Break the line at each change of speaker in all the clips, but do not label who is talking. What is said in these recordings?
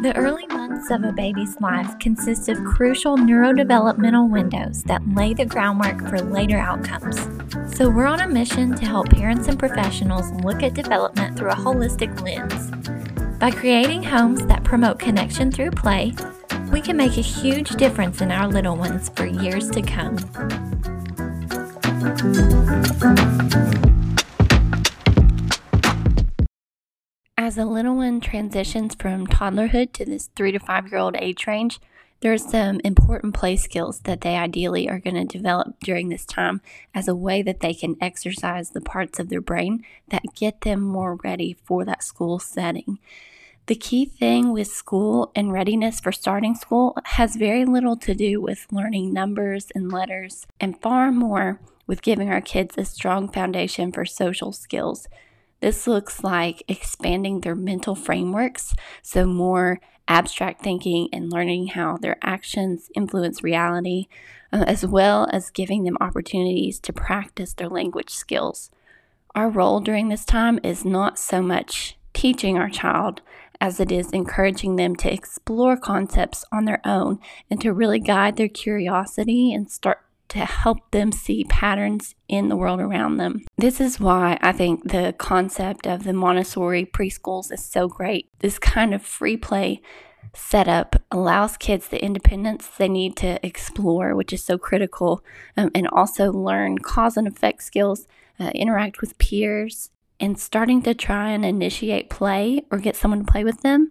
The early months of a baby's life consist of crucial neurodevelopmental windows that lay the groundwork for later outcomes. So, we're on a mission to help parents and professionals look at development through a holistic lens. By creating homes that promote connection through play, we can make a huge difference in our little ones for years to come. As a little one transitions from toddlerhood to this three to five year old age range, there are some important play skills that they ideally are going to develop during this time as a way that they can exercise the parts of their brain that get them more ready for that school setting. The key thing with school and readiness for starting school has very little to do with learning numbers and letters, and far more with giving our kids a strong foundation for social skills this looks like expanding their mental frameworks, so more abstract thinking and learning how their actions influence reality, uh, as well as giving them opportunities to practice their language skills. Our role during this time is not so much teaching our child as it is encouraging them to explore concepts on their own and to really guide their curiosity and start to help them see patterns in the world around them. This is why I think the concept of the Montessori preschools is so great. This kind of free play setup allows kids the independence they need to explore, which is so critical, um, and also learn cause and effect skills, uh, interact with peers, and starting to try and initiate play or get someone to play with them.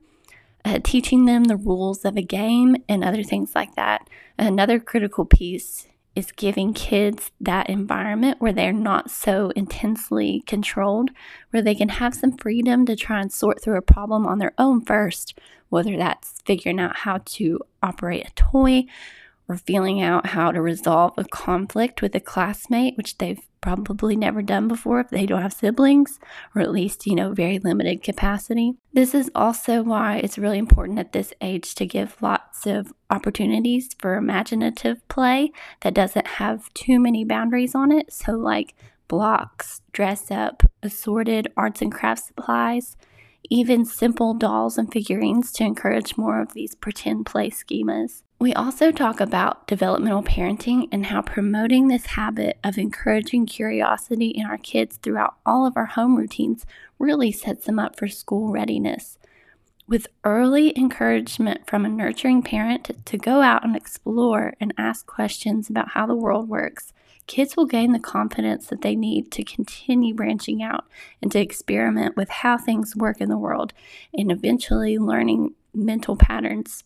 Uh, teaching them the rules of a game and other things like that. Another critical piece is giving kids that environment where they're not so intensely controlled, where they can have some freedom to try and sort through a problem on their own first, whether that's figuring out how to operate a toy or feeling out how to resolve a conflict with a classmate, which they've probably never done before if they don't have siblings, or at least, you know, very limited capacity. This is also why it's really important at this age to give lots of opportunities for imaginative play that doesn't have too many boundaries on it. So, like blocks, dress up, assorted arts and crafts supplies, even simple dolls and figurines to encourage more of these pretend play schemas. We also talk about developmental parenting and how promoting this habit of encouraging curiosity in our kids throughout all of our home routines really sets them up for school readiness. With early encouragement from a nurturing parent to go out and explore and ask questions about how the world works, kids will gain the confidence that they need to continue branching out and to experiment with how things work in the world and eventually learning mental patterns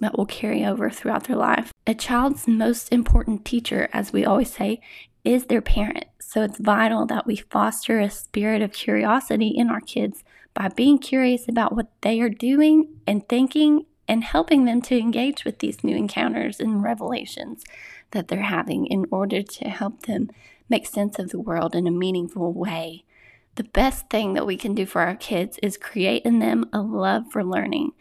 that will carry over throughout their life. A child's most important teacher, as we always say, is their parent. So it's vital that we foster a spirit of curiosity in our kids by being curious about what they are doing and thinking and helping them to engage with these new encounters and revelations that they're having in order to help them make sense of the world in a meaningful way. The best thing that we can do for our kids is create in them a love for learning,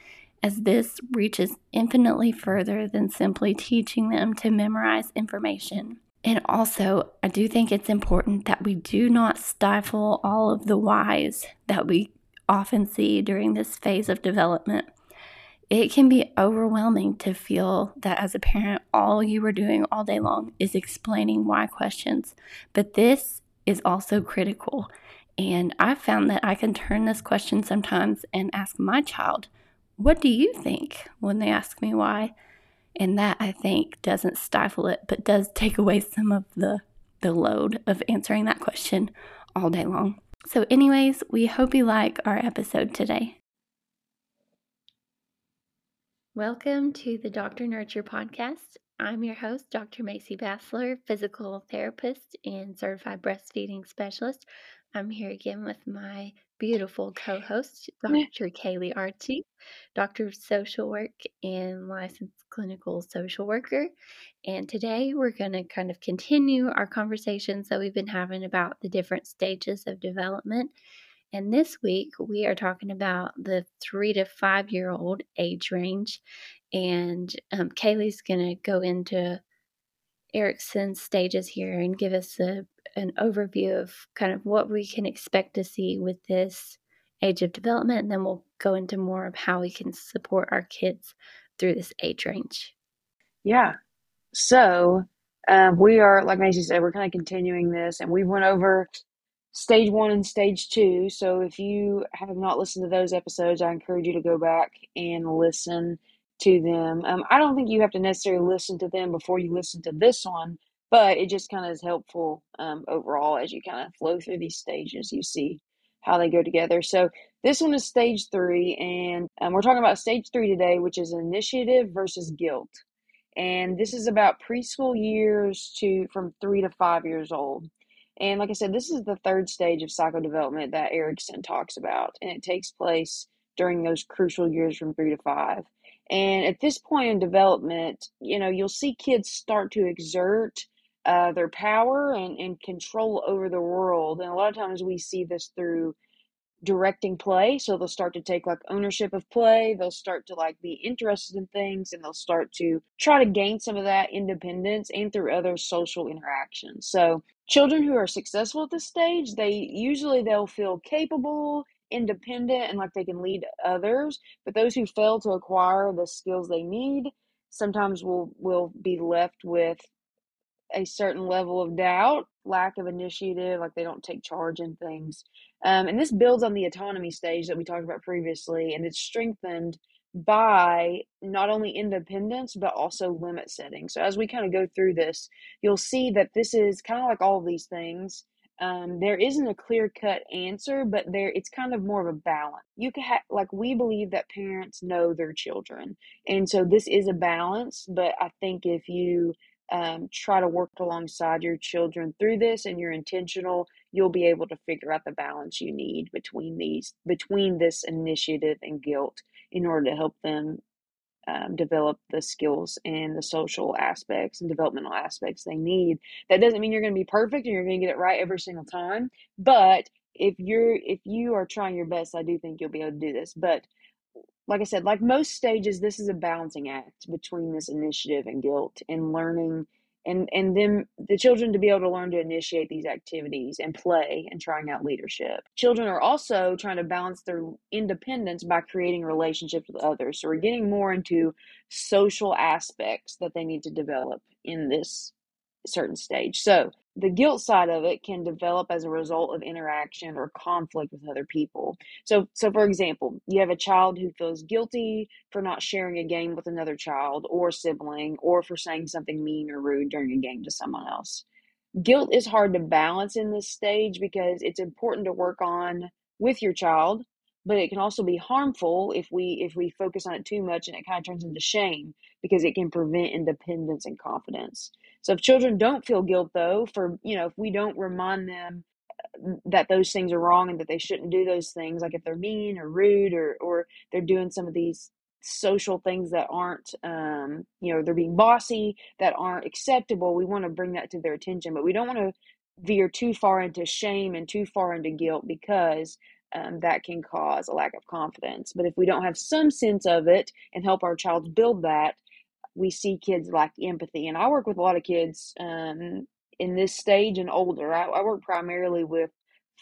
as this reaches infinitely further than simply teaching them to memorize information. And also, I do think it's important that we do not stifle all of the whys that we often see during this phase of development it can be overwhelming to feel that as a parent, all you are doing all day long is explaining why questions. But this is also critical. And I've found that I can turn this question sometimes and ask my child, What do you think when they ask me why? And that I think doesn't stifle it, but does take away some of the, the load of answering that question all day long. So, anyways, we hope you like our episode today. Welcome to the Dr. Nurture podcast. I'm your host, Dr. Macy Bassler, physical therapist and certified breastfeeding specialist. I'm here again with my beautiful co host, Dr. Kaylee Archie, doctor of social work and licensed clinical social worker. And today we're going to kind of continue our conversations that we've been having about the different stages of development and this week we are talking about the three to five year old age range. And um, Kaylee's going to go into Erikson's stages here and give us a, an overview of kind of what we can expect to see with this age of development, and then we'll go into more of how we can support our kids through this age range.
Yeah. So um, we are, like Macy said, we're kind of continuing this, and we went over stage one and stage two. So if you have not listened to those episodes, I encourage you to go back and listen to them. Um, I don't think you have to necessarily listen to them before you listen to this one, but it just kind of is helpful um, overall as you kind of flow through these stages. You see how they go together. So this one is stage three, and um, we're talking about stage three today, which is initiative versus guilt. And this is about preschool years to from three to five years old. And like I said, this is the third stage of psychodevelopment that Erikson talks about, and it takes place during those crucial years from three to five. And at this point in development, you know, you'll see kids start to exert uh, their power and, and control over the world. And a lot of times we see this through directing play. So they'll start to take like ownership of play. They'll start to like be interested in things and they'll start to try to gain some of that independence and through other social interactions. So children who are successful at this stage, they usually they'll feel capable, independent and like they can lead others. But those who fail to acquire the skills they need sometimes will will be left with a certain level of doubt, lack of initiative, like they don't take charge in things. Um, and this builds on the autonomy stage that we talked about previously, and it's strengthened by not only independence but also limit setting. So as we kind of go through this, you'll see that this is kind of like all of these things. Um, there isn't a clear cut answer, but there it's kind of more of a balance. You can have like we believe that parents know their children, and so this is a balance. But I think if you um, try to work alongside your children through this and you're intentional you'll be able to figure out the balance you need between these between this initiative and guilt in order to help them um, develop the skills and the social aspects and developmental aspects they need. That doesn't mean you're going to be perfect and you're going to get it right every single time but if you're if you are trying your best i do think you'll be able to do this but like I said, like most stages, this is a balancing act between this initiative and guilt and learning and and then the children to be able to learn to initiate these activities and play and trying out leadership. Children are also trying to balance their independence by creating relationships with others. So we're getting more into social aspects that they need to develop in this certain stage. So the guilt side of it can develop as a result of interaction or conflict with other people. So so for example, you have a child who feels guilty for not sharing a game with another child or sibling or for saying something mean or rude during a game to someone else. Guilt is hard to balance in this stage because it's important to work on with your child, but it can also be harmful if we if we focus on it too much and it kind of turns into shame because it can prevent independence and confidence. So if children don't feel guilt though for, you know, if we don't remind them uh, that those things are wrong and that they shouldn't do those things, like if they're mean or rude or or they're doing some of these social things that aren't um, you know they're being bossy that aren't acceptable we want to bring that to their attention but we don't want to veer too far into shame and too far into guilt because um, that can cause a lack of confidence but if we don't have some sense of it and help our child build that we see kids lack empathy. And I work with a lot of kids um, in this stage and older. I, I work primarily with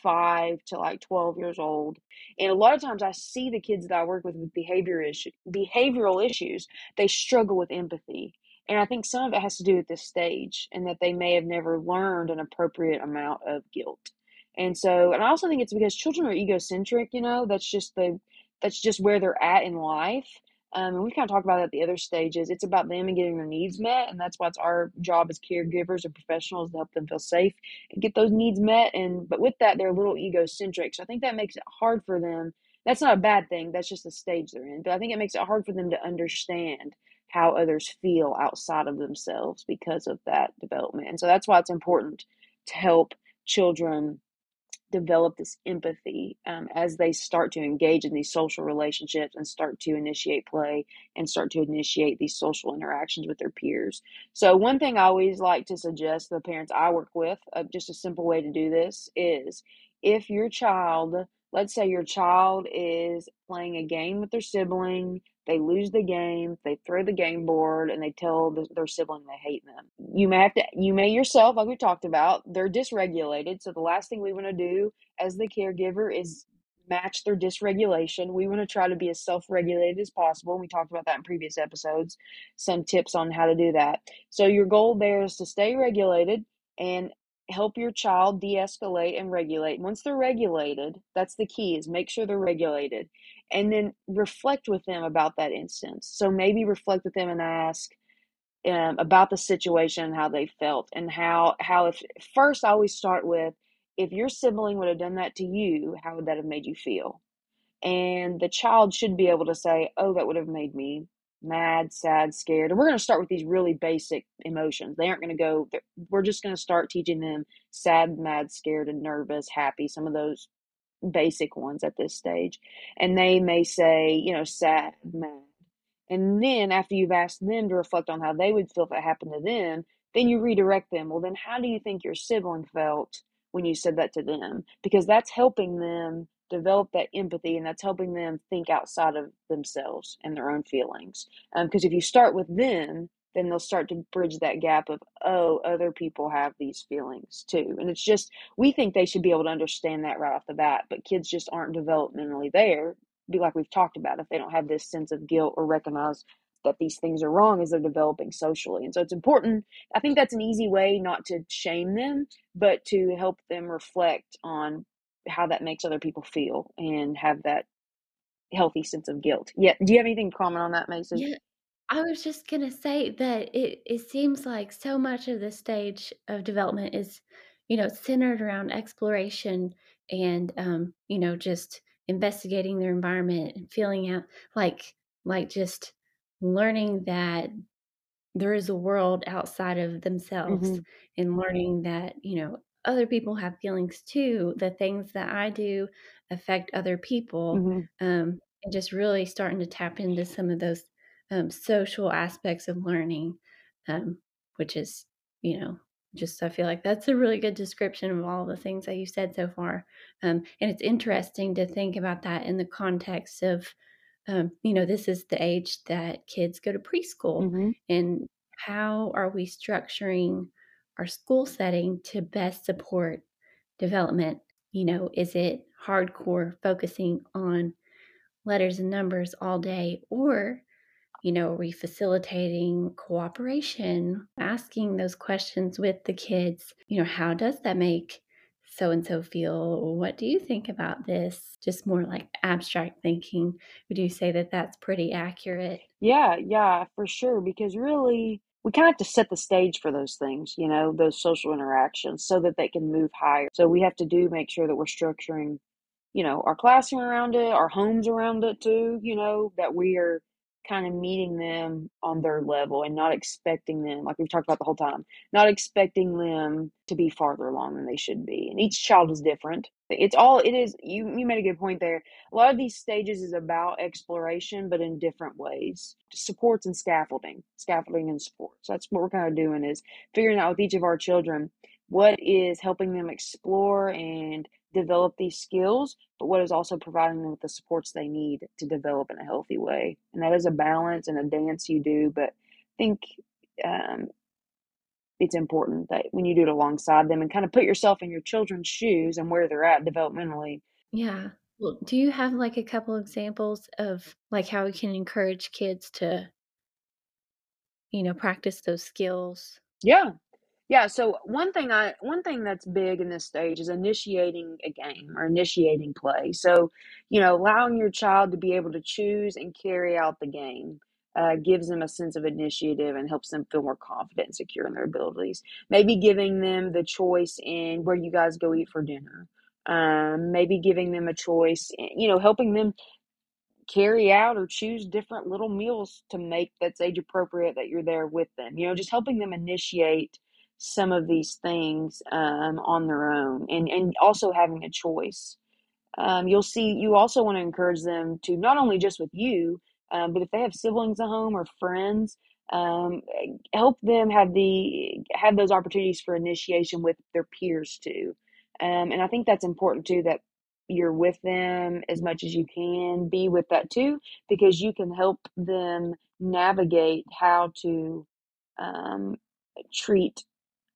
five to like 12 years old. And a lot of times I see the kids that I work with with behavior issue, behavioral issues, they struggle with empathy. And I think some of it has to do with this stage and that they may have never learned an appropriate amount of guilt. And so, and I also think it's because children are egocentric, you know, that's just the, that's just where they're at in life. Um, and we kind of talked about that at the other stages. It's about them and getting their needs met, and that's why it's our job as caregivers and professionals to help them feel safe and get those needs met. And but with that, they're a little egocentric, so I think that makes it hard for them. That's not a bad thing. That's just the stage they're in. But I think it makes it hard for them to understand how others feel outside of themselves because of that development. And so that's why it's important to help children develop this empathy um, as they start to engage in these social relationships and start to initiate play and start to initiate these social interactions with their peers. So, one thing I always like to suggest to the parents I work with, uh, just a simple way to do this is if your child, let's say your child is playing a game with their sibling, they lose the game, they throw the game board, and they tell the, their sibling they hate them. You may have to, you may yourself, like we talked about, they're dysregulated. So the last thing we want to do as the caregiver is match their dysregulation. We want to try to be as self regulated as possible. We talked about that in previous episodes, some tips on how to do that. So, your goal there is to stay regulated and help your child de-escalate and regulate once they're regulated that's the key is make sure they're regulated and then reflect with them about that instance so maybe reflect with them and ask um, about the situation and how they felt and how how if first i always start with if your sibling would have done that to you how would that have made you feel and the child should be able to say oh that would have made me mad, sad, scared. And we're going to start with these really basic emotions. They aren't going to go, we're just going to start teaching them sad, mad, scared, and nervous, happy, some of those basic ones at this stage. And they may say, you know, sad, mad. And then after you've asked them to reflect on how they would feel if it happened to them, then you redirect them. Well, then how do you think your sibling felt when you said that to them? Because that's helping them develop that empathy and that's helping them think outside of themselves and their own feelings because um, if you start with them then they'll start to bridge that gap of oh other people have these feelings too and it's just we think they should be able to understand that right off the bat but kids just aren't developmentally there be like we've talked about if they don't have this sense of guilt or recognize that these things are wrong as they're developing socially and so it's important i think that's an easy way not to shame them but to help them reflect on how that makes other people feel and have that healthy sense of guilt. Yeah. Do you have anything to comment on that, Macy?
Yeah. I was just going to say that it, it seems like so much of the stage of development is, you know, centered around exploration and, um, you know, just investigating their environment and feeling out like, like just learning that there is a world outside of themselves mm-hmm. and learning that, you know, other people have feelings too. The things that I do affect other people. Mm-hmm. Um, and just really starting to tap into some of those um, social aspects of learning, um, which is, you know, just I feel like that's a really good description of all the things that you said so far. Um, and it's interesting to think about that in the context of, um, you know, this is the age that kids go to preschool. Mm-hmm. And how are we structuring our school setting to best support development? You know, is it hardcore focusing on letters and numbers all day? Or, you know, are we facilitating cooperation, asking those questions with the kids? You know, how does that make so and so feel? What do you think about this? Just more like abstract thinking. Would you say that that's pretty accurate?
Yeah, yeah, for sure. Because really, we kind of have to set the stage for those things, you know, those social interactions so that they can move higher. So we have to do make sure that we're structuring, you know, our classroom around it, our homes around it too, you know, that we are kind of meeting them on their level and not expecting them, like we've talked about the whole time, not expecting them to be farther along than they should be. And each child is different. It's all it is. You you made a good point there. A lot of these stages is about exploration, but in different ways. Supports and scaffolding, scaffolding and supports. So that's what we're kind of doing is figuring out with each of our children what is helping them explore and develop these skills, but what is also providing them with the supports they need to develop in a healthy way. And that is a balance and a dance you do, but I think um, it's important that when you do it alongside them and kind of put yourself in your children's shoes and where they're at developmentally.
Yeah. Well, do you have like a couple examples of like how we can encourage kids to, you know, practice those skills?
Yeah. Yeah, so one thing I one thing that's big in this stage is initiating a game or initiating play. So, you know, allowing your child to be able to choose and carry out the game uh, gives them a sense of initiative and helps them feel more confident and secure in their abilities. Maybe giving them the choice in where you guys go eat for dinner. Um, maybe giving them a choice, you know, helping them carry out or choose different little meals to make that's age appropriate that you're there with them. You know, just helping them initiate some of these things um, on their own and, and also having a choice. Um, you'll see, you also want to encourage them to not only just with you, um, but if they have siblings at home or friends, um, help them have the have those opportunities for initiation with their peers too. Um, and I think that's important too. That you're with them as much as you can, be with that too, because you can help them navigate how to um, treat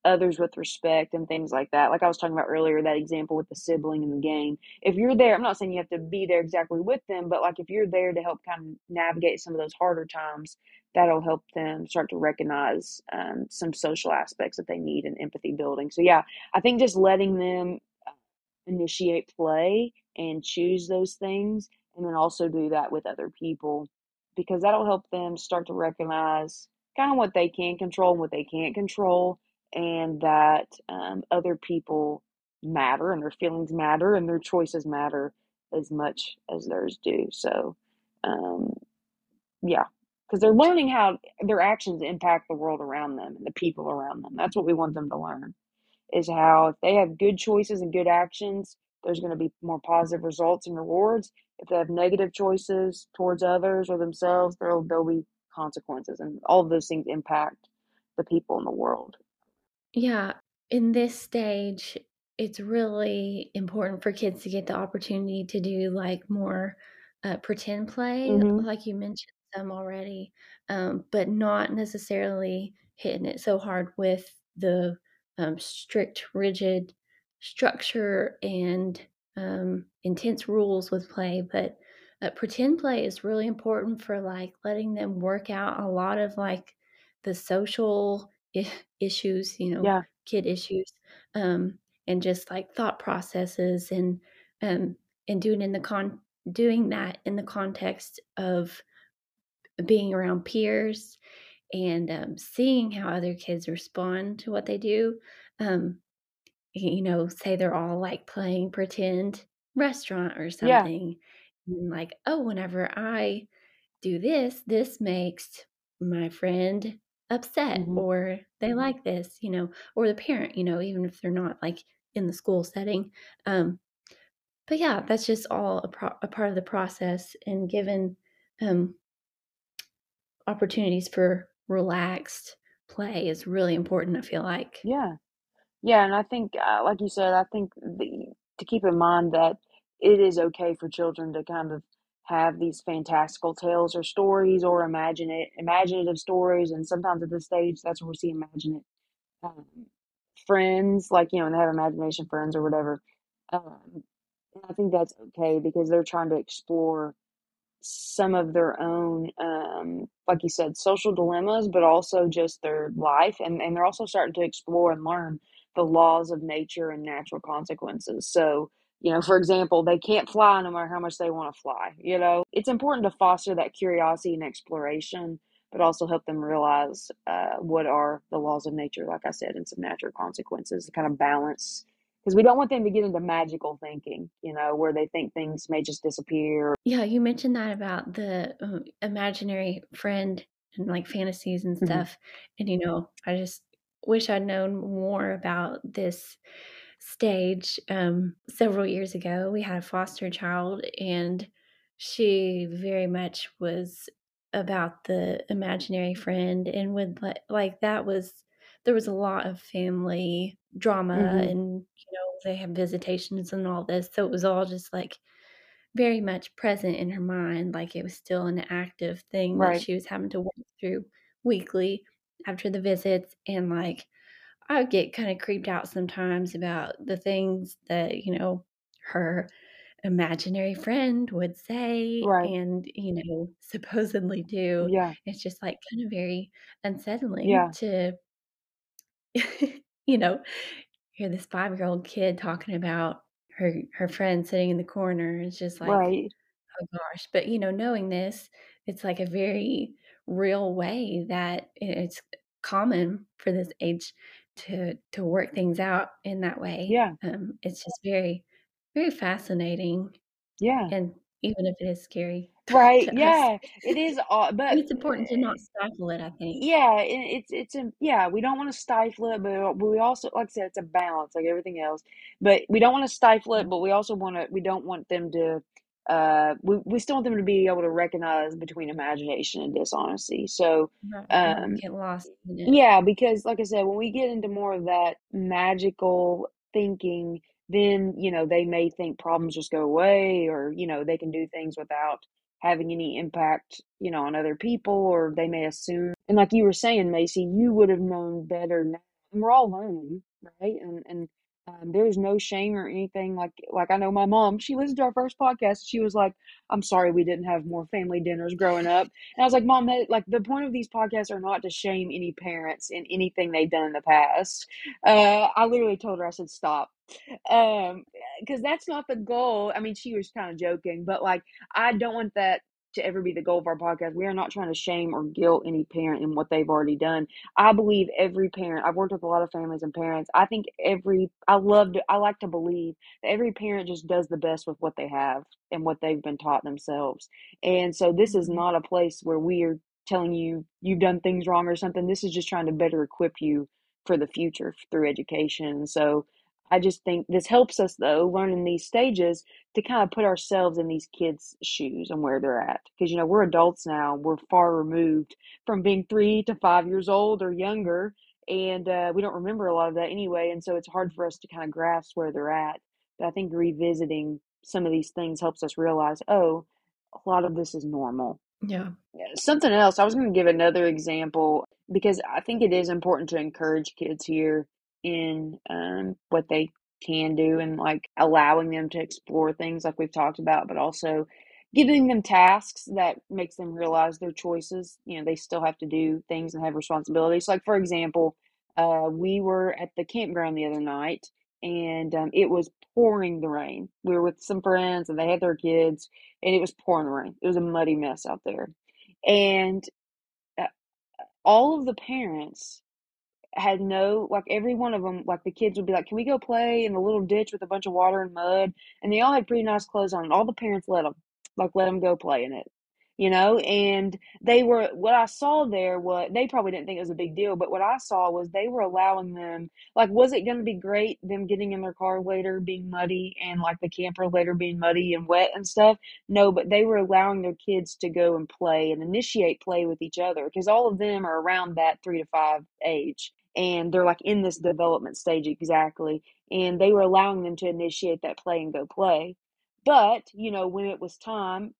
others with respect and things like that. Like I was talking about earlier, that example with the sibling in the game. If you're there, I'm not saying you have to be there exactly with them, but like if you're there to help kind of navigate some of those harder times, that'll help them start to recognize um, some social aspects that they need in empathy building. So, yeah, I think just letting them uh, initiate play and choose those things, and then also do that with other people because that'll help them start to recognize kind of what they can control and what they can't control and that um, other people matter and their feelings matter and their choices matter as much as theirs do. So, um, yeah, because they're learning how their actions impact the world around them and the people around them. That's what we want them to learn is how if they have good choices and good actions, there's going to be more positive results and rewards. If they have negative choices towards others or themselves, there'll there'll be consequences, and all of those things impact the people in the world.
Yeah, in this stage, it's really important for kids to get the opportunity to do like more uh, pretend play,
Mm-hmm.
like you mentioned some already, um, but not necessarily hitting it so hard with the um, strict, rigid structure and um, intense rules with play. But uh, pretend play is really important for like letting them work out a lot of like the social issues, you know,
Yeah.
kid issues, um, and just like thought processes and um, and doing in the con doing that in the context of being around peers and um, seeing how other kids respond to what they do. Um, you know, say they're all like playing pretend restaurant or
Yeah.
something, and like, oh, whenever I do this, this makes my friend upset
Mm-hmm.
or they like this, you know, or the parent, you know, even if they're not like in the school setting. Um, but yeah, that's just all a, pro- a part of the process and given um, opportunities for relaxed play is really important, I feel like.
Yeah. Yeah, and I think, uh, like you said, I think the, to keep in mind that it is okay for children to kind of have these fantastical tales or stories or imagine it, imaginative stories, and sometimes at this stage, that's where we see imagine it um, friends, like you know, and they have imagination friends or whatever. Um, I think that's okay because they're trying to explore some of their own, um, like you said, social dilemmas, but also just their life. And, and they're also starting to explore and learn the laws of nature and natural consequences. So, you know, for example, they can't fly no matter how much they want to fly. You know, it's important to foster that curiosity and exploration, but also help them realize uh, what are the laws of nature, like I said, and some natural consequences to kind of balance because we don't want them to get into magical thinking, you know, where they think things may just disappear.
Yeah, you mentioned that about the uh, imaginary friend and like fantasies and
Mhm.
stuff. And, you know, I just wish I'd known more about this stage. Um, several years ago, we had a foster child, and she very much was about the imaginary friend and would like, like that was there was a lot of family drama
Mhm.
and you know they have visitations and all this so it was all just like very much present in her mind, like it was still an active thing that she was having to work through weekly after the visits, and, like, I would get kinda creeped out sometimes about the things that, you know, her imaginary friend would say
Right.
and, you know, supposedly do.
Yeah.
It's just, like, kinda very unsettling
Yeah.
to, you know, hear this five-year-old kid talking about her her friend sitting in the corner. It's just like
Right.
Oh gosh, but, you know, knowing this, it's like a very real way that it's common for this age to to work things out in that way.
Yeah.
Um, it's just very, very fascinating,
Yeah.
and even if it is scary
Right.
to us.
Yeah. It is
And
but
it's important to not stifle it, I think.
yeah, it, it's it's a yeah. We don't want to stifle it, but we also, like I said, it's a balance, like everything else. But we don't want to stifle it, but we also want to. We don't want them to. Uh, we we still want them to be able to recognize between imagination and dishonesty. So,
Right, and not
um,
get lost.
Yeah, because like I said, when we get into more of that magical thinking, then you know they may think problems just go away or you know they can do things without having any impact you know on other people or they may assume and like you were saying macy you would have known better now and we're all learning right and and um, there's no shame or anything like like i know my mom she listened to our first podcast she was like i'm sorry we didn't have more family dinners growing up. And i was like mom that like the point of these podcasts are not to shame any parents in anything they've done in the past. Uh, i literally told her i said stop. Um because that's not the goal. I mean she was kind of joking but like i don't want that to ever be the goal of our podcast. We are not trying to shame or guilt any parent in what they've already done. I believe every parent i've worked with a lot of families and parents. I think every i love to i like to believe that every parent just does the best with what they have and what they've been taught themselves. And so this is
Mhm.
not a place where we are telling you you've done things wrong or something. This is just trying to better equip you for the future through education. So I just think this helps us though, learning these stages to kind of put ourselves in these kids' shoes and where they're at. Because, you know, we're adults now, we're far removed from being three to five years old or younger, and uh, we don't remember a lot of that anyway. And so it's hard for us to kind of grasp where they're at. But I think revisiting some of these things helps us realize, oh, a lot of this is normal.
Yeah.
Something else, I was going to give another example because I think it is important to encourage kids here in um, what they can do and like allowing them to explore things like we've talked about, but also giving them tasks that makes them realize their choices. You know, they still have to do things and have responsibilities. Like for example, uh, we were at the campground the other night and um, it was pouring the rain. We were with some friends and they had their kids and it was pouring rain. It was a muddy mess out there. And uh, all of the parents had no like every one of them like the kids would be like can we go play in the little ditch with a bunch of water and mud? And they all had pretty nice clothes on and all the parents let them like let them go play in it you know? And they were what i saw there what they probably didn't think it was a big deal but what i saw was they were allowing them like was it going to be great them getting in their car later being muddy and like the camper later being muddy and wet and stuff? No but they were allowing their kids to go and play and initiate play with each other because all of them are around that three to five age and they're like in this development stage exactly and they were allowing them to initiate that play and go play. But you know when it was time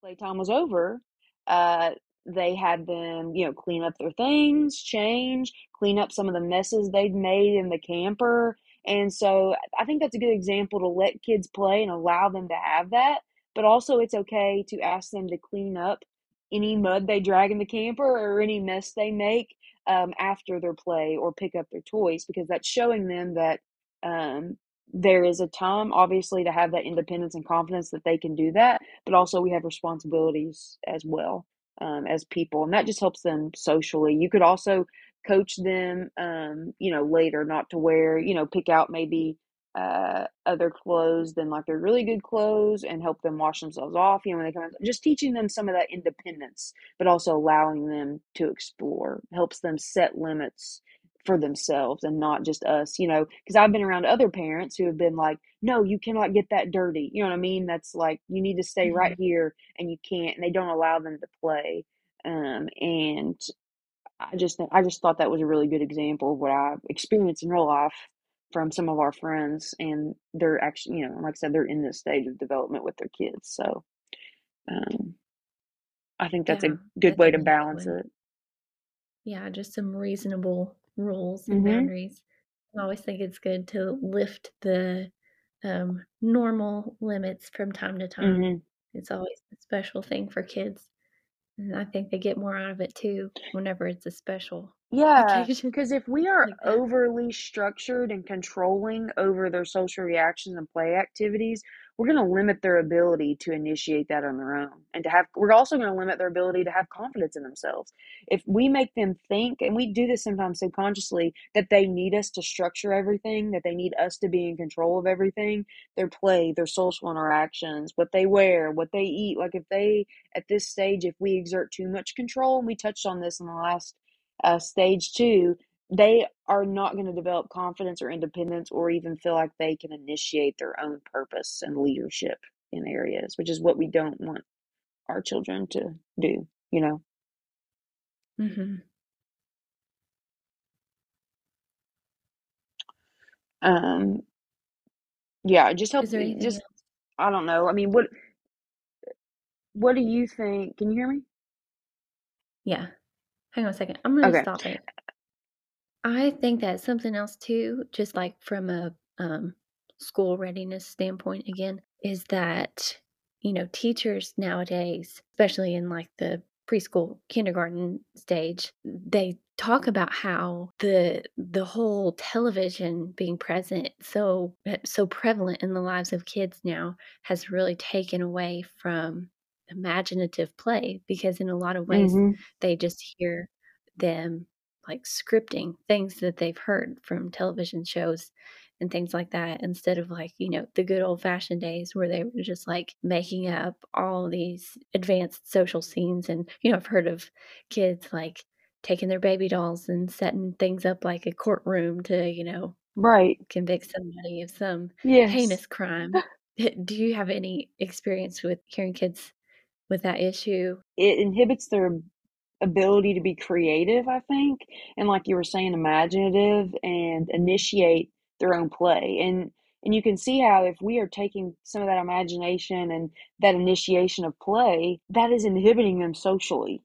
playtime was over uh they had them you know clean up their things change clean up some of the messes they'd made in the camper and so i think that's a good example to let kids play and allow them to have that but also it's okay to ask them to clean up any mud they drag in the camper or any mess they make um, after their play or pick up their toys because that's showing them that um, there is a time, obviously, to have that independence and confidence that they can do that, but also we have responsibilities as well um, as people, and that just helps them socially. You could also coach them, um, you know, later not to wear, you know, pick out maybe uh, other clothes than like their really good clothes and help them wash themselves off, you know, when they come in. Just teaching them some of that independence, but also allowing them to explore helps them set limits for themselves and not just us, you know, because I've been around other parents who have been like, no, you cannot get that dirty. You know what I mean? That's like, you need to stay right
Mhm.
here and you can't, and they don't allow them to play. Um, and I just, I just thought that was a really good example of what I've experienced in real life from some of our friends. And they're actually, you know, like I said, they're in this stage of development with their kids. So, um, I think that's a good way to balance it.
Yeah, just some reasonable rules and
Mm-hmm.
boundaries. I always think it's good to lift the um, normal limits from time to time.
Mm-hmm.
It's always a special thing for kids. And I think they get more out of it too whenever it's a special
Yeah, because if we are
like that.
overly structured and controlling over their social reactions and play activities, we're going to limit their ability to initiate that on their own. And to have, we're also going to limit their ability to have confidence in themselves. If we make them think, and we do this sometimes subconsciously, that they need us to structure everything, that they need us to be in control of everything, their play, their social interactions, what they wear, what they eat. Like if they, at this stage, if we exert too much control, and we touched on this in the last uh, stage two, they are not going to develop confidence or independence or even feel like they can initiate their own purpose and leadership in areas, which is what we don't want our children to do, you know?
hmm
Um, Yeah, just help.
Is there anything
Just
else?
I don't know. I mean, what what do you think? Can you hear me?
Yeah. Hang on a second. I'm going to
Okay.
stop it. I think that something else too, just like from a um, school readiness standpoint, again, is that, you know, teachers nowadays, especially in like the preschool kindergarten stage, they talk about how the the whole television being present so so prevalent in the lives of kids now has really taken away from imaginative play because in a lot of ways
hmm
they just hear them like scripting things that they've heard from television shows and things like that instead of like you know the good old fashioned days where they were just like making up all these advanced social scenes and you know i've heard of kids like taking their baby dolls and setting things up like a courtroom to you know
Right.
convict somebody of some
Yes.
heinous crime do you have any experience with hearing kids with that issue
It inhibits their ability to be creative, I think, and like you were saying, imaginative and initiate their own play. And and you can see how if we are taking some of that imagination and that initiation of play, that is inhibiting them socially.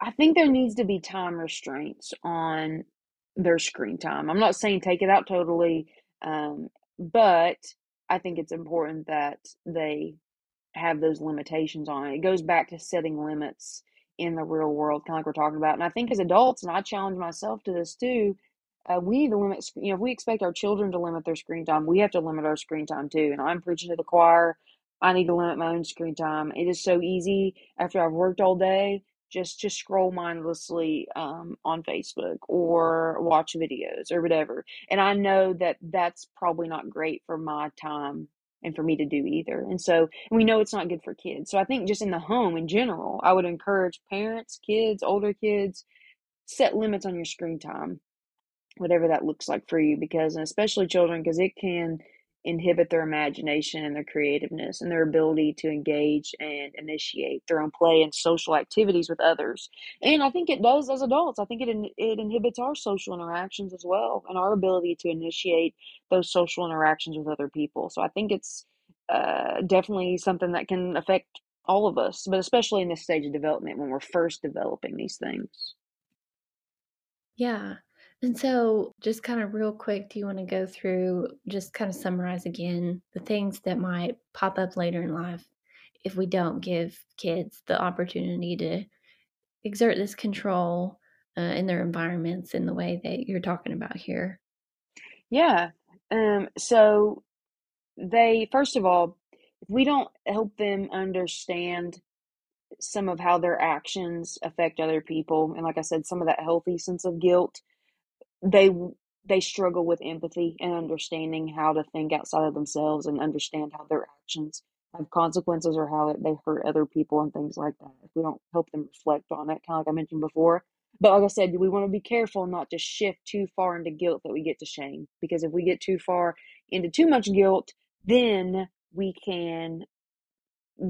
I think there needs to be time restraints on their screen time. I'm not saying take it out totally, um, but I think it's important that they have those limitations on it. It goes back to setting limits in the real world, kind of like we're talking about. And I think as adults, and I challenge myself to this too, uh, we need to limit, you know, if we expect our children to limit their screen time, we have to limit our screen time too. And I'm preaching to the choir. I need to limit my own screen time. It is so easy after I've worked all day just to scroll mindlessly um, on Facebook or watch videos or whatever. And I know that that's probably not great for my time and for me to do either. And so we mm. know it's not good for kids. So I think just in the home in general, I would encourage parents, kids, older kids, set limits on your screen time, whatever that looks like for you, because and especially children, because it can inhibit their imagination and their creativeness and their ability to engage and initiate their own play and social activities with others. And I think it does as adults. I think it it inhibits our social interactions as well and our ability to initiate those social interactions with other people. So I think it's uh, definitely something that can affect all of us, but especially in this stage of development when we're first developing these things.
Yeah. And so, just kind of real quick, do you want to go through, just kind of summarize again the things that might pop up later in life if we don't give kids the opportunity to exert this control uh, in their environments in the way that you're talking about here?
Yeah. Um, so they, first of all, if we don't help them understand some of how their actions affect other people, and like I said, some of that healthy sense of guilt, they they struggle with empathy and understanding how to think outside of themselves and understand how their actions have consequences or how they hurt other people and things like that. If we don't help them reflect on it, kind of like I mentioned before. But like I said, we want to be careful not to shift too far into guilt that we get to shame. Because if we get too far into too much guilt, then we can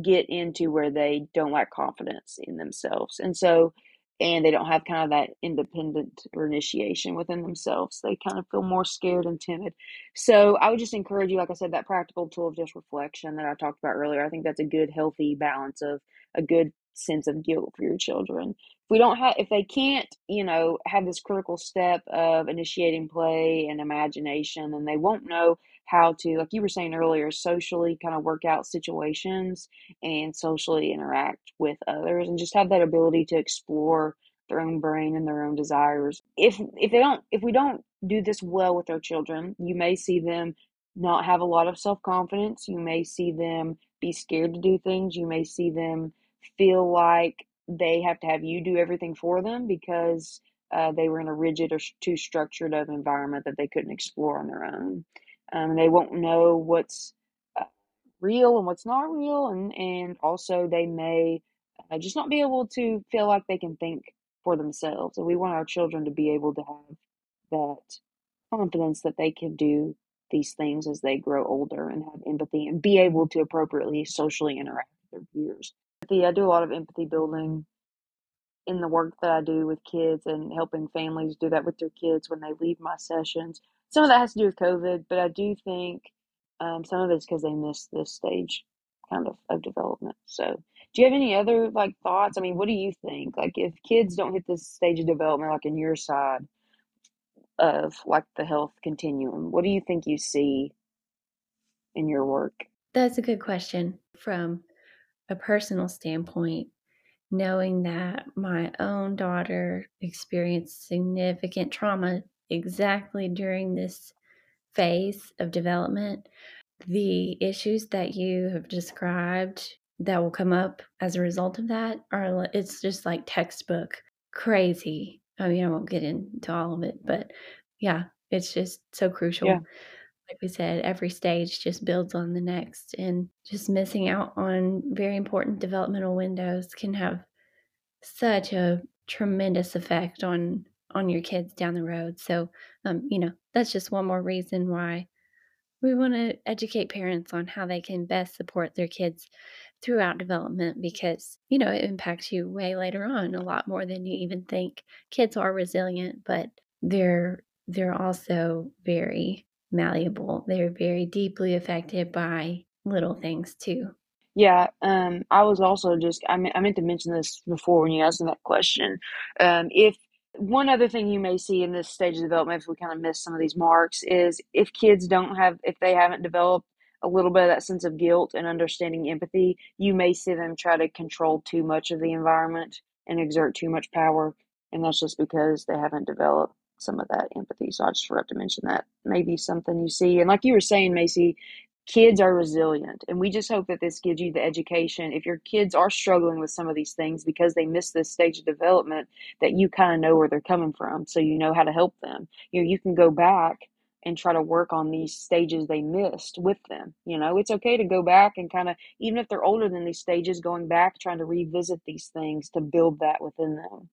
get into where they don't lack confidence in themselves. And so, and they don't have kind of that independent or initiation within themselves. They kind of feel more scared and timid. So I would just encourage you, like I said, that practical tool of just reflection that I talked about earlier. I think that's a good, healthy balance of a good sense of guilt for your children. If we don't have, if they can't, you know, have this critical step of initiating play and imagination, then they won't know how to, like you were saying earlier, socially kind of work out situations and socially interact with others and just have that ability to explore their own brain and their own desires. If if they don't if we don't do this well with our children, you may see them not have a lot of self-confidence. You may see them be scared to do things. You may see them feel like they have to have you do everything for them because uh, they were in a rigid or too structured of environment that they couldn't explore on their own. Um, they won't know what's uh, real and what's not real, and and also they may uh, just not be able to feel like they can think for themselves. And we want our children to be able to have that confidence that they can do these things as they grow older and have empathy and be able to appropriately socially interact with their peers. I do a lot of empathy building in the work that I do with kids and helping families do that with their kids when they leave my sessions. Some of that has to do with COVID, but I do think um, some of it's because they missed this stage kind of of development. So, do you have any other like thoughts? I mean, what do you think? Like, if kids don't hit this stage of development, like in your side of like the health continuum, what do you think you see in your work?
That's a good question. From a personal standpoint, knowing that my own daughter experienced significant trauma exactly during this phase of development, the issues that you have described that will come up as a result of that are it's just like textbook crazy. I mean, I won't get into all of it, but yeah, it's just so crucial.
Yeah.
Like we said, every stage just builds on the next, and just missing out on very important developmental windows can have such a tremendous effect on on your kids down the road. So, um, you know, that's just one more reason why we want to educate parents on how they can best support their kids throughout development because, you know, it impacts you way later on a lot more than you even think. Kids are resilient, but they're they're also very malleable. They're very deeply affected by little things too.
Yeah, um, I was also just I, mean, I meant to mention this before when you asked me that question. Um, if one other thing you may see in this stage of development, if we kind of miss some of these marks, is if kids don't have, if they haven't developed a little bit of that sense of guilt and understanding empathy, you may see them try to control too much of the environment and exert too much power. And that's just because they haven't developed some of that empathy. So I just forgot to mention that. Maybe something you see. And like you were saying, Macy, kids are resilient and we just hope that this gives you the education. If your kids are struggling with some of these things because they missed this stage of development that you kind of know where they're coming from so you know how to help them. You know you can go back and try to work on these stages they missed with them you know? It's okay to go back and kind of even if they're older than these stages going back trying to revisit these things to build that within them.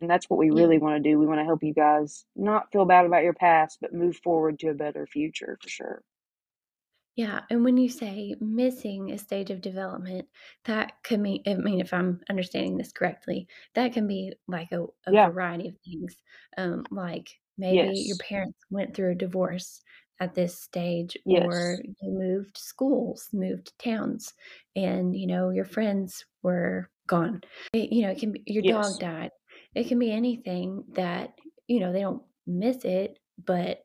And that's what we really want to do. We want to help you guys not feel bad about your past but move forward to a better future for sure
Yeah, and when you say missing a stage of development, that could mean, I mean, if I'm understanding this correctly, that can be like a, a
yeah
variety of things. Um, like maybe your
yes
parents went through a divorce at this stage, or
yes
you moved schools, moved towns, and you know your friends were gone. It- you know, it can be your dog
yes
died. It can be anything that, you know, they don't miss it, but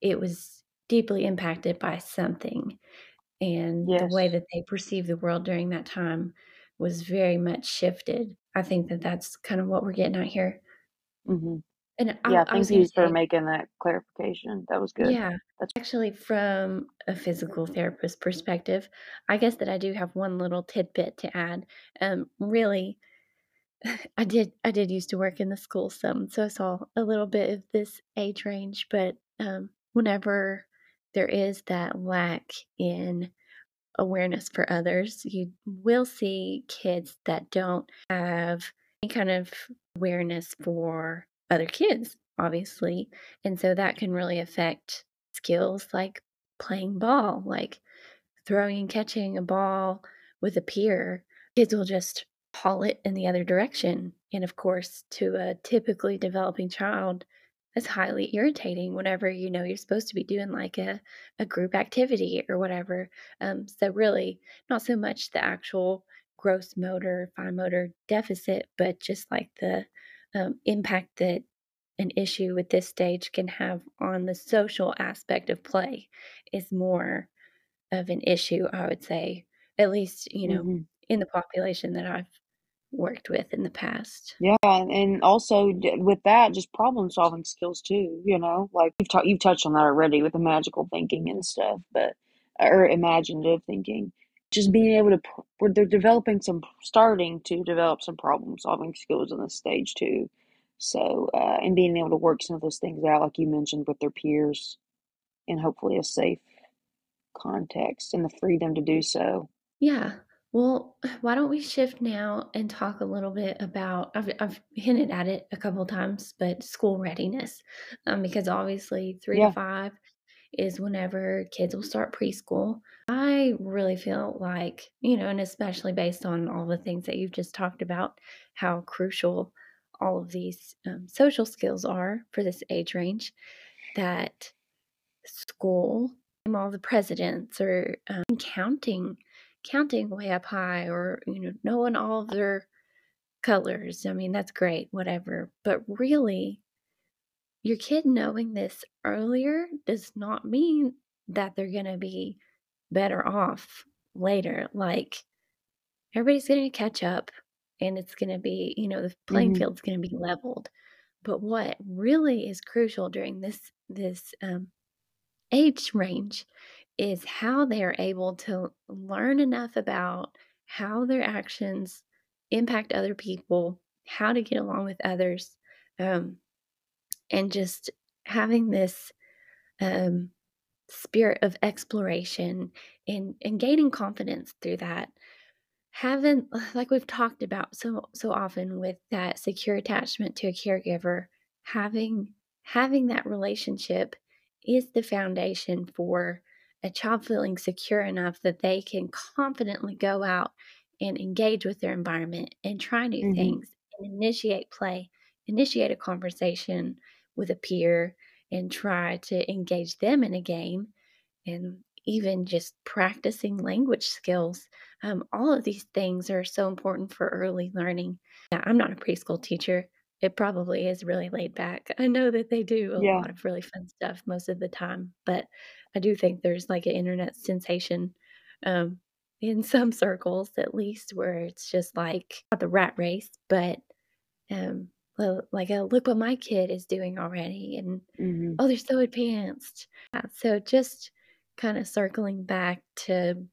it was deeply impacted by something. And the way that they perceived the world during that time was very much shifted. I think that that's kind of what we're getting at here.
hmm
And I,
Yeah,
I was
thank you for
say,
making that clarification. That was good.
yeah,
That's
actually, from a physical therapist perspective, I guess that I do have one little tidbit to add. Um, really, I did I did used to work in the school some, so I saw a little bit of this age range, but um, whenever there is that lack in awareness for others, you will see kids that don't have any kind of awareness for other kids, obviously. And so that can really affect skills like playing ball, like throwing and catching a ball with a peer. Kids will just haul it in the other direction. And of course, to a typically developing child, that's highly irritating whenever you know you're supposed to be doing like a, a group activity or whatever. Um, so, really, not so much the actual gross motor, fine motor deficit, but just like the um, impact that an issue with this stage can have on the social aspect of play is more of an issue, I would say, at least, you know,
hmm
in the population that I've worked with in the past.
Yeah, and also with that, just problem solving skills too. You know, like you've ta- you've touched on that already with the magical thinking and stuff, but or imaginative thinking. Just being able to, where they're developing some, starting to develop some problem solving skills on this stage too. So, uh, and being able to work some of those things out, like you mentioned, with their peers, in hopefully a safe context and the freedom to do so.
Yeah. Well, why don't we shift now and talk a little bit about I've I've hinted at it a couple times, but school readiness. Um, because obviously three to
Yeah.
five is whenever kids will start preschool. I really feel like, you know, and especially based on all the things that you've just talked about, how crucial all of these um, social skills are for this age range that school, all the presidents or um, counting, counting way up high, or you know, knowing all of their colors. I mean, that's great, whatever. But really, your kid knowing this earlier does not mean that they're going to be better off later. Like, everybody's going to catch up and it's going to be, you know, the playing
Mhm.
field's going to be leveled. But what really is crucial during this this um, age range is how they are able to learn enough about how their actions impact other people, how to get along with others, um, and just having this um, spirit of exploration and, and gaining confidence through that. Having like we've talked about so so often with that secure attachment to a caregiver having having that relationship is the foundation for a child feeling secure enough that they can confidently go out and engage with their environment and try new
Mhm.
things and initiate play initiate a conversation with a peer and try to engage them in a game and even just practicing language skills. Um, all of these things are so important for early learning. Yeah, I'm not a preschool teacher. It probably is really laid back. I know that they do a
Yeah.
lot of really fun stuff most of the time, but I do think there's like an internet sensation um, in some circles, at least, where it's just like not the rat race, but um, like a look what my kid is doing already, and
Mhm.
oh, they're so advanced. So just kind of circling back to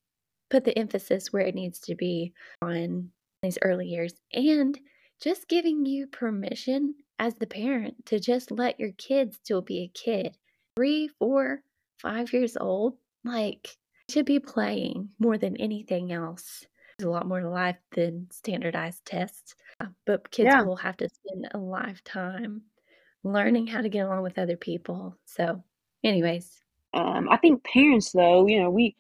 put the emphasis where it needs to be on these early years and just giving you permission as the parent to just let your kid still be a kid. Three, four, five years old, like should be playing more than anything else. There's a lot more to life than standardized tests, uh, but kids
Yeah.
will have to spend a lifetime learning how to get along with other people. So, anyways,
Um, I think parents, though, you know, we,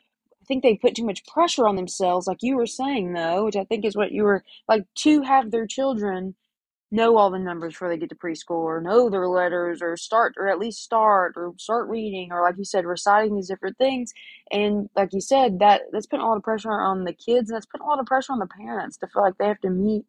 think they put too much pressure on themselves, like you were saying, though, which I think is what you were like to have their children know all the numbers before they get to preschool or know their letters or start or at least start or start reading or like you said reciting these different things. And like you said that that's putting a lot of pressure on the kids and that's putting a lot of pressure on the parents to feel like they have to meet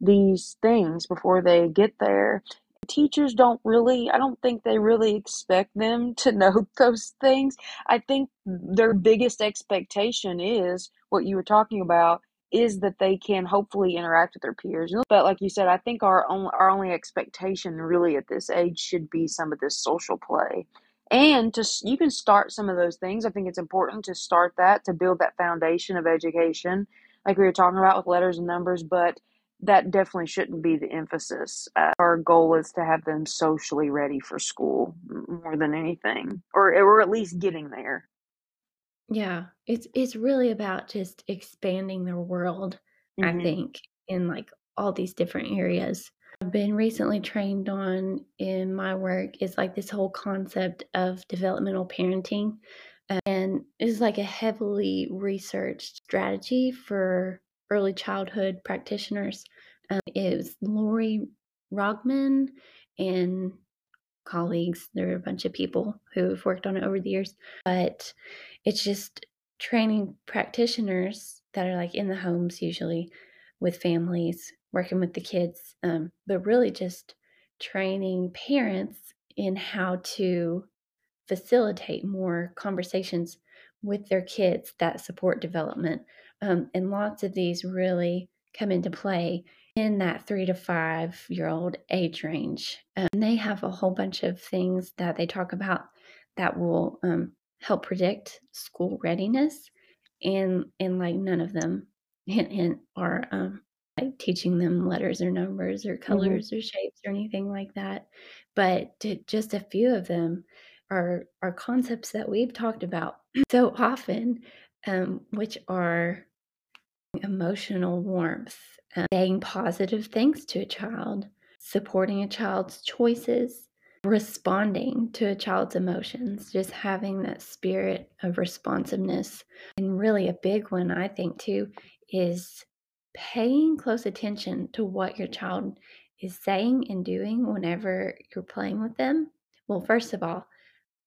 these things before they get there teachers don't really i don't think they really expect them to know those things. I think their biggest expectation is what you were talking about is that they can hopefully interact with their peers. But like you said i think our only our only expectation really at this age should be some of this social play. And just you can start some of those things. I think it's important to start that to build that foundation of education like we were talking about with letters and numbers but that definitely shouldn't be the emphasis. Uh, our goal is to have them socially ready for school more than anything, or or at least getting there.
Yeah, it's it's really about just expanding their world, I
Mhm.
think, in like all these different areas. I've been recently trained on in my work is like this whole concept of developmental parenting. And it's like a heavily researched strategy for early childhood practitioners. Um, was Lori Roggman and colleagues. There are a bunch of people who have worked on it over the years, but it's just training practitioners that are like in the homes usually with families working with the kids um, but really just training parents in how to facilitate more conversations with their kids that support development um, and lots of these really come into play in that three to five year old age range. Um, and they have a whole bunch of things that they talk about that will um, help predict school readiness. And, and like none of them hint, hint are um, like teaching them letters or numbers or colors or shapes or anything like that. But to, just a few of them are, are concepts that we've talked about so often, um, which are emotional warmth, saying positive things to a child, supporting a child's choices, responding to a child's emotions, just having that spirit of responsiveness. And really, a big one, I think, too, is paying close attention to what your child is saying and doing whenever you're playing with them. Well, first of all,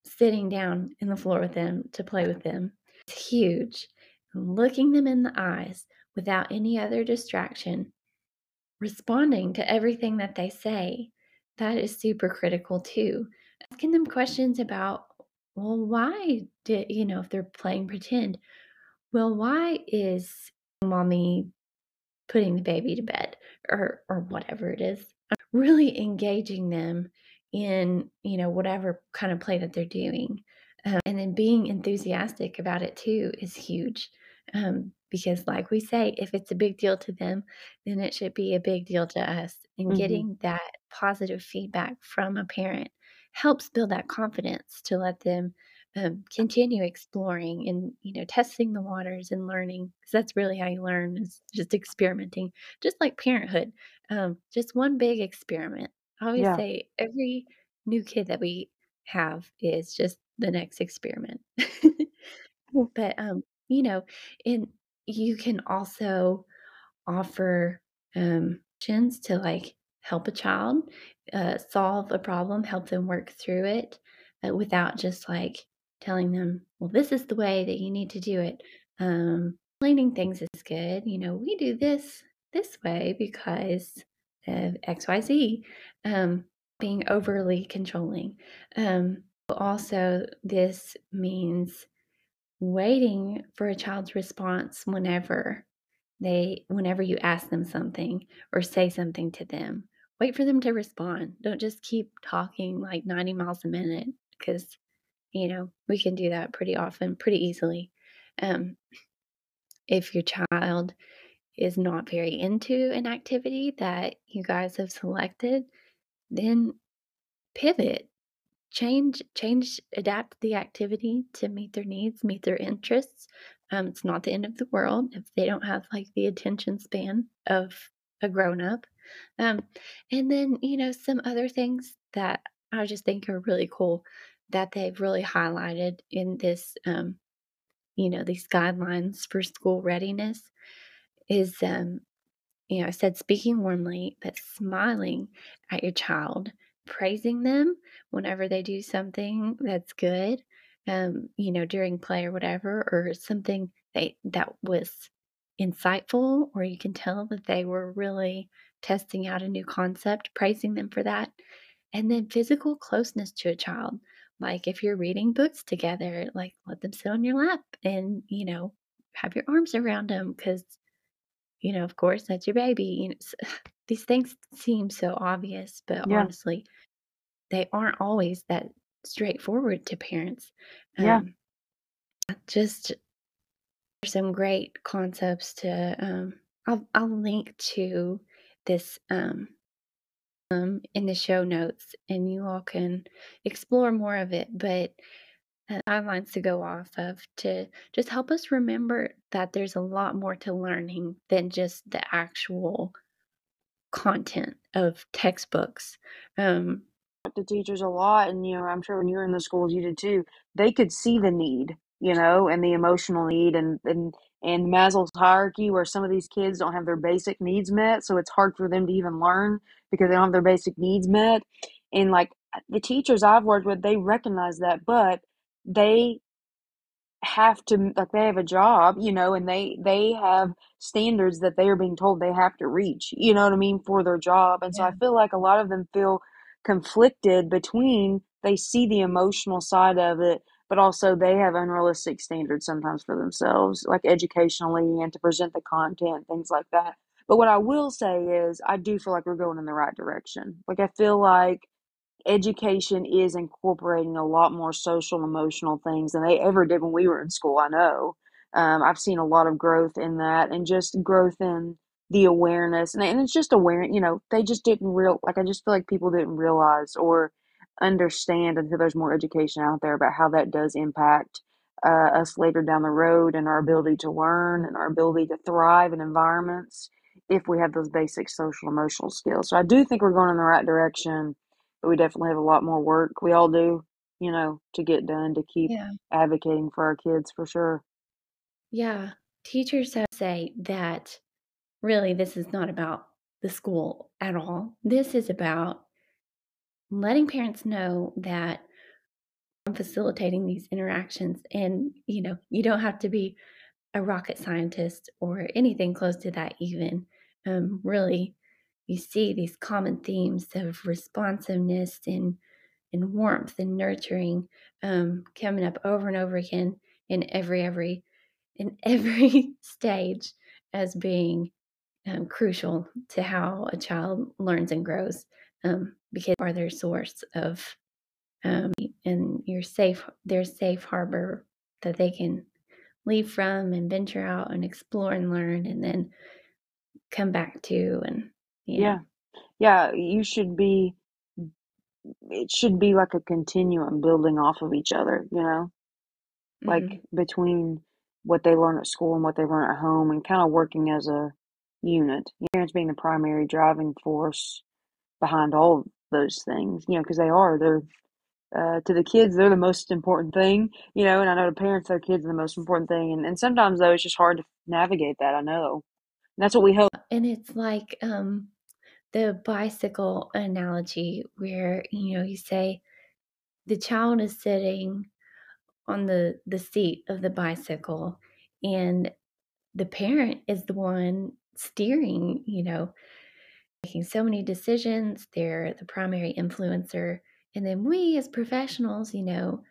sitting down in the floor with them to play with them. It's huge. Looking them in the eyes without any other distraction, responding to everything that they say, that is super critical too. Asking them questions about, well, why did, you know, if they're playing pretend, well, why is mommy putting the baby to bed or or whatever it is? Really engaging them in, you know, whatever kind of play that they're doing. Um, and then being enthusiastic about it too is huge. Um, because, like we say, if it's a big deal to them, then it should be a big deal to us. And
Mhm.
getting that positive feedback from a parent helps build that confidence to let them um, continue exploring and you know testing the waters and learning because that's really how you learn is just experimenting just like parenthood um, just one big experiment i always
Yeah.
say every new kid that we have is just the next experiment but um you know and you can also offer um options to like help a child uh, solve a problem help them work through it uh, without just like telling them well this is the way that you need to do it. Um explaining things is good you know we do this this way because of xyz um being overly controlling. Um also this means waiting for a child's response whenever they whenever you ask them something or say something to them. Wait for them to respond. Don't just keep talking like 90 miles a minute because you know we can do that pretty often pretty easily. Um, if your child is not very into an activity that you guys have selected then pivot change change adapt the activity to meet their needs meet their interests um, it's not the end of the world if they don't have like the attention span of a grown-up um, and then you know some other things that i just think are really cool that they've really highlighted in this um, you know these guidelines for school readiness is um, you know, I said speaking warmly, but smiling at your child, praising them whenever they do something that's good, um, you know, during play or whatever, or something they that was insightful, or you can tell that they were really testing out a new concept, praising them for that. And then physical closeness to a child. Like if you're reading books together, like let them sit on your lap and, you know, have your arms around them because you know, of course, that's your baby. You know, these things seem so obvious, but
Yeah.
honestly, they aren't always that straightforward to parents.
Yeah.
Um, just some great concepts to. Um, I'll I'll link to this um, um, in the show notes, and you all can explore more of it. But uh, guidelines to go off of to just help us remember that there's a lot more to learning than just the actual content of textbooks. Um,
teachers a lot, and you know, I'm sure when you were in the schools, you did too. They could see the need, you know, and the emotional need, and and and Maslow's hierarchy, where some of these kids don't have their basic needs met, so it's hard for them to even learn because they don't have their basic needs met. And like the teachers I've worked with, they recognize that, but they have to like they have a job you know and they they have standards that they are being told they have to reach you know what i mean for their job and so i feel like a lot of them feel conflicted between they see the emotional side of it but also they have unrealistic standards sometimes for themselves like educationally and to present the content things like that. But what i will say is i do feel like we're going in the right direction. Like i feel like education is incorporating a lot more social and emotional things than they ever did when we were in school. I know. Um, I've seen a lot of growth in that and just growth in the awareness. And, and it's just awareness, you know, they just didn't real, like, I just feel like people didn't realize or understand until there's more education out there about how that does impact uh, us later down the road and our ability to learn and our ability to thrive in environments if we have those basic social emotional skills. So I do think we're going in the right direction we definitely have a lot more work. We all do, you know, to get done to keep
yeah.
advocating for our kids for sure.
Yeah. Teachers have say that really this is not about the school at all. This is about letting parents know that I'm facilitating these interactions. And, you know, you don't have to be a rocket scientist or anything close to that, even. Um, really, you see these common themes of responsiveness and, and warmth and nurturing um, coming up over and over again in every, every, in every stage as being um, crucial to how a child learns and grows um, because are their source of um, and your safe their safe harbor that they can leave from and venture out and explore and learn and then come back to and
yeah yeah you should be it should be like a continuum building off of each other you know like mm-hmm. between what they learn at school and what they learn at home and kind of working as a unit parents being the primary driving force behind all those things you know because they are they're uh, to the kids, they're the most important thing, you know, and I know the parents, their kids are the most important thing. And, and sometimes, though, it's just hard to navigate that. I know. And that's what we hope.
And it's like um, the bicycle analogy where, you know, you say the child is sitting on the, the seat of the bicycle and the parent is the one steering, you know, making so many decisions. They're the primary influencer and then we as professionals, you know,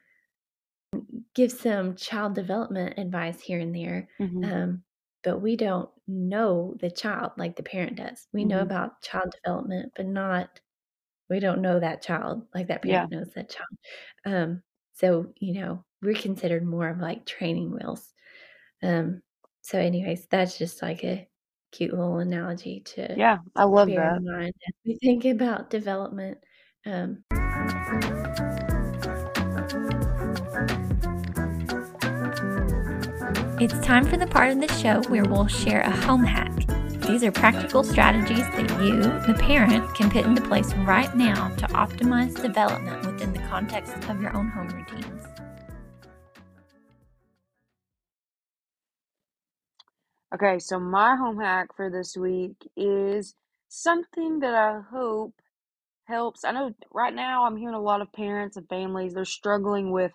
give some child development advice here and there. Mm-hmm. Um, but we don't know the child like the parent does. We mm-hmm. know about child development, but not we don't know that child like that parent yeah. knows that child. Um, so you know, we're considered more of like training wheels. Um, so, anyways, that's just like a cute little analogy to
yeah, I love that. Mind
we think about development. Um,
it's time for the part of the show where we'll share a home hack. These are practical strategies that you, the parent, can put into place right now to optimize development within the context of your own home routines.
Okay, so my home hack for this week is something that I hope helps. I know right now I'm hearing a lot of parents and families, they're struggling with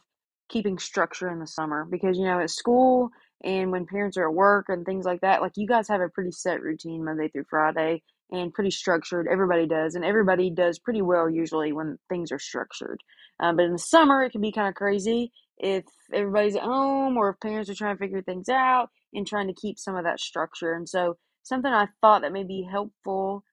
keeping structure in the summer because, you know, at school and when parents are at work and things like that, like you guys have a pretty set routine Monday through Friday and pretty structured. Everybody does, and everybody does pretty well usually when things are structured. Um, but in the summer, it can be kind of crazy if everybody's at home or if parents are trying to figure things out and trying to keep some of that structure. And so, something I thought that may be helpful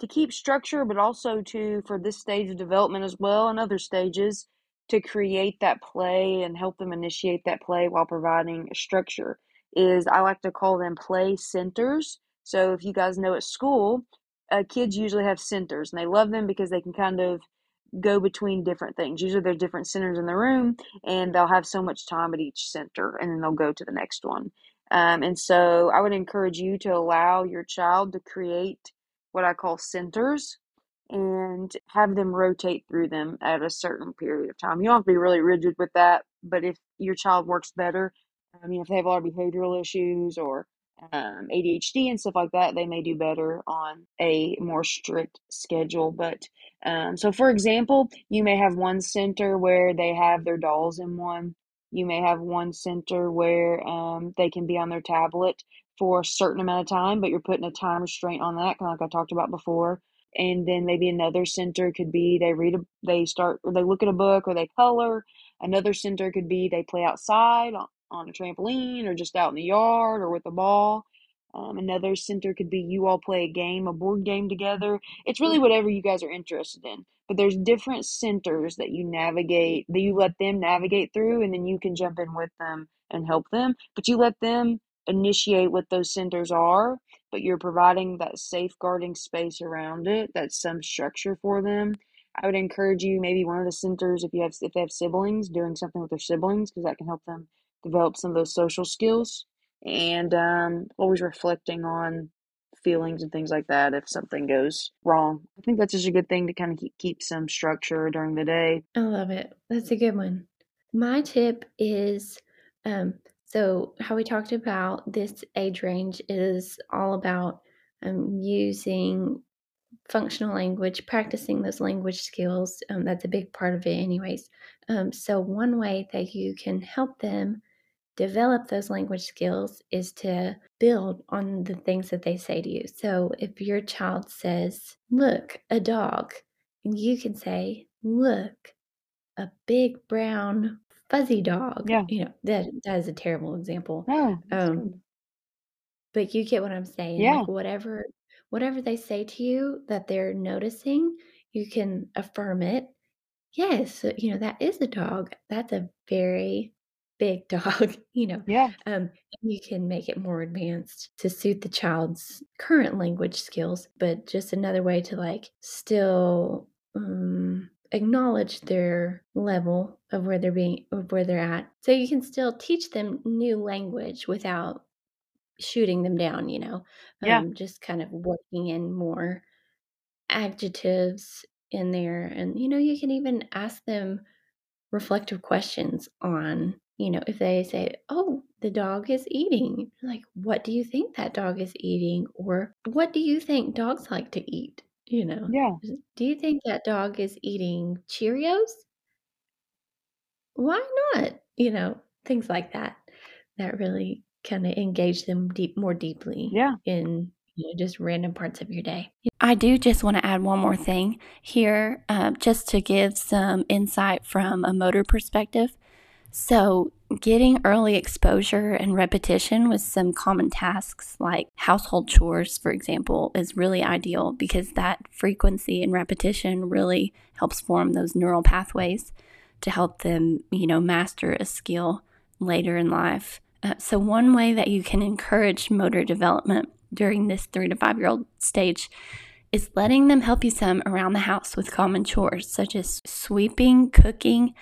to keep structure, but also to, for this stage of development as well and other stages, to create that play and help them initiate that play while providing structure is I like to call them play centers. So if you guys know at school, uh, kids usually have centers and they love them because they can kind of go between different things. Usually there's different centers in the room and they'll have so much time at each center and then they'll go to the next one. Um, and so I would encourage you to allow your child to create what I call centers and have them rotate through them at a certain period of time. You don't have to be really rigid with that, but if your child works better, I mean, if they have a lot of behavioral issues or um, ADHD and stuff like that, they may do better on a more strict schedule. But um, so, for example, you may have one center where they have their dolls in one. You may have one center where um, they can be on their tablet for a certain amount of time, but you're putting a time restraint on that, kind of like I talked about before. And then maybe another center could be they read a, they start, or they look at a book, or they color. Another center could be they play outside on, on a trampoline, or just out in the yard, or with a ball. Um, another center could be you all play a game, a board game together. It's really whatever you guys are interested in. But there's different centers that you navigate, that you let them navigate through, and then you can jump in with them and help them. But you let them initiate what those centers are, but you're providing that safeguarding space around it, that's some structure for them. I would encourage you maybe one of the centers if you have if they have siblings doing something with their siblings because that can help them develop some of those social skills and um, always reflecting on feelings and things like that if something goes wrong. I think that's just a good thing to kind of keep, keep some structure during the day.
I love it. That's a good one. My tip is um, so, how we talked about this age range is all about um, using functional language, practicing those language skills. Um, that's a big part of it, anyways. Um, so, one way that you can help them develop those language skills is to build on the things that they say to you. So, if your child says, Look, a dog, and you can say, Look, a big brown fuzzy dog.
Yeah.
You know, that that is a terrible example.
No. that's
Um,
good.
but you get what I'm saying.
Yeah.
Like whatever whatever they say to you that they're noticing, you can affirm it. Yes, you know, that is a dog. That's a very big dog, you know.
Yeah.
Um, you can make it more advanced to suit the child's current language skills, but just another way to like still um, acknowledge their level of where they're being of where they're at. So you can still teach them new language without shooting them down, you know.
Yeah.
Um, just kind of working in more adjectives in there and you know you can even ask them reflective questions on you know if they say oh the dog is eating like what do you think that dog is eating or what do you think dogs like to eat you know
Yeah.
do you think that dog is eating cheerios why not you know things like that that really kind of engage them deep more deeply
Yeah.
in you know, just random parts of your day. I do just want to add one more thing here, uh, just to give some insight from a motor perspective. So, getting early exposure and repetition with some common tasks like household chores, for example, is really ideal because that frequency and repetition really helps form those neural pathways to help them, you know, master a skill later in life. Uh, so, one way that you can encourage motor development during this three to five year old stage is letting them help you some around the house with common chores such as sweeping, cooking,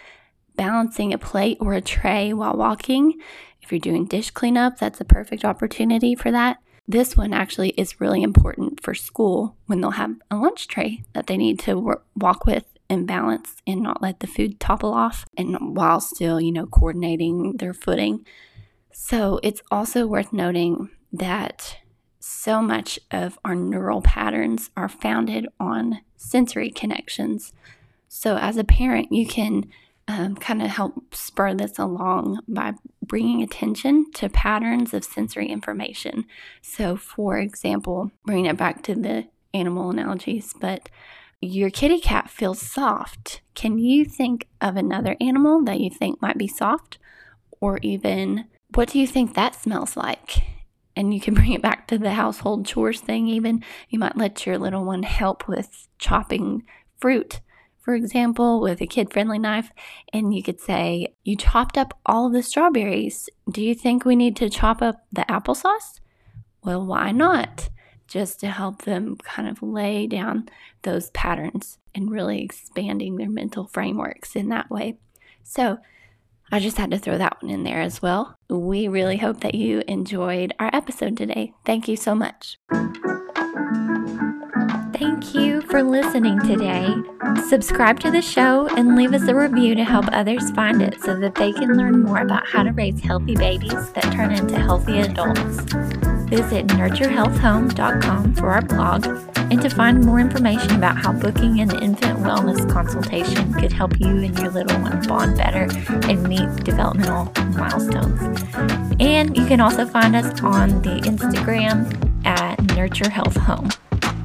balancing a plate or a tray while walking. If you're doing dish cleanup, that's a perfect opportunity for that. This one actually is really important for school when they'll have a lunch tray that they need to wor- walk with and balance and not let the food topple off and while still, you know, coordinating their footing. So, it's also worth noting that so much of our neural patterns are founded on sensory connections. So, as a parent, you can um, kind of help spur this along by bringing attention to patterns of sensory information. So, for example, bringing it back to the animal analogies, but your kitty cat feels soft. Can you think of another animal that you think might be soft? Or even, what do you think that smells like? and you can bring it back to the household chores thing even you might let your little one help with chopping fruit for example with a kid friendly knife and you could say you chopped up all the strawberries do you think we need to chop up the applesauce well why not just to help them kind of lay down those patterns and really expanding their mental frameworks in that way so I just had to throw that one in there as well. We really hope that you enjoyed our episode today. Thank you so much.
Thank you for listening today. Subscribe to the show and leave us a review to help others find it so that they can learn more about how to raise healthy babies that turn into healthy adults. Visit nurturehealthhome.com for our blog and to find more information about how booking an infant wellness consultation could help you and your little one bond better and meet developmental milestones. And you can also find us on the Instagram at Nurture Health Home.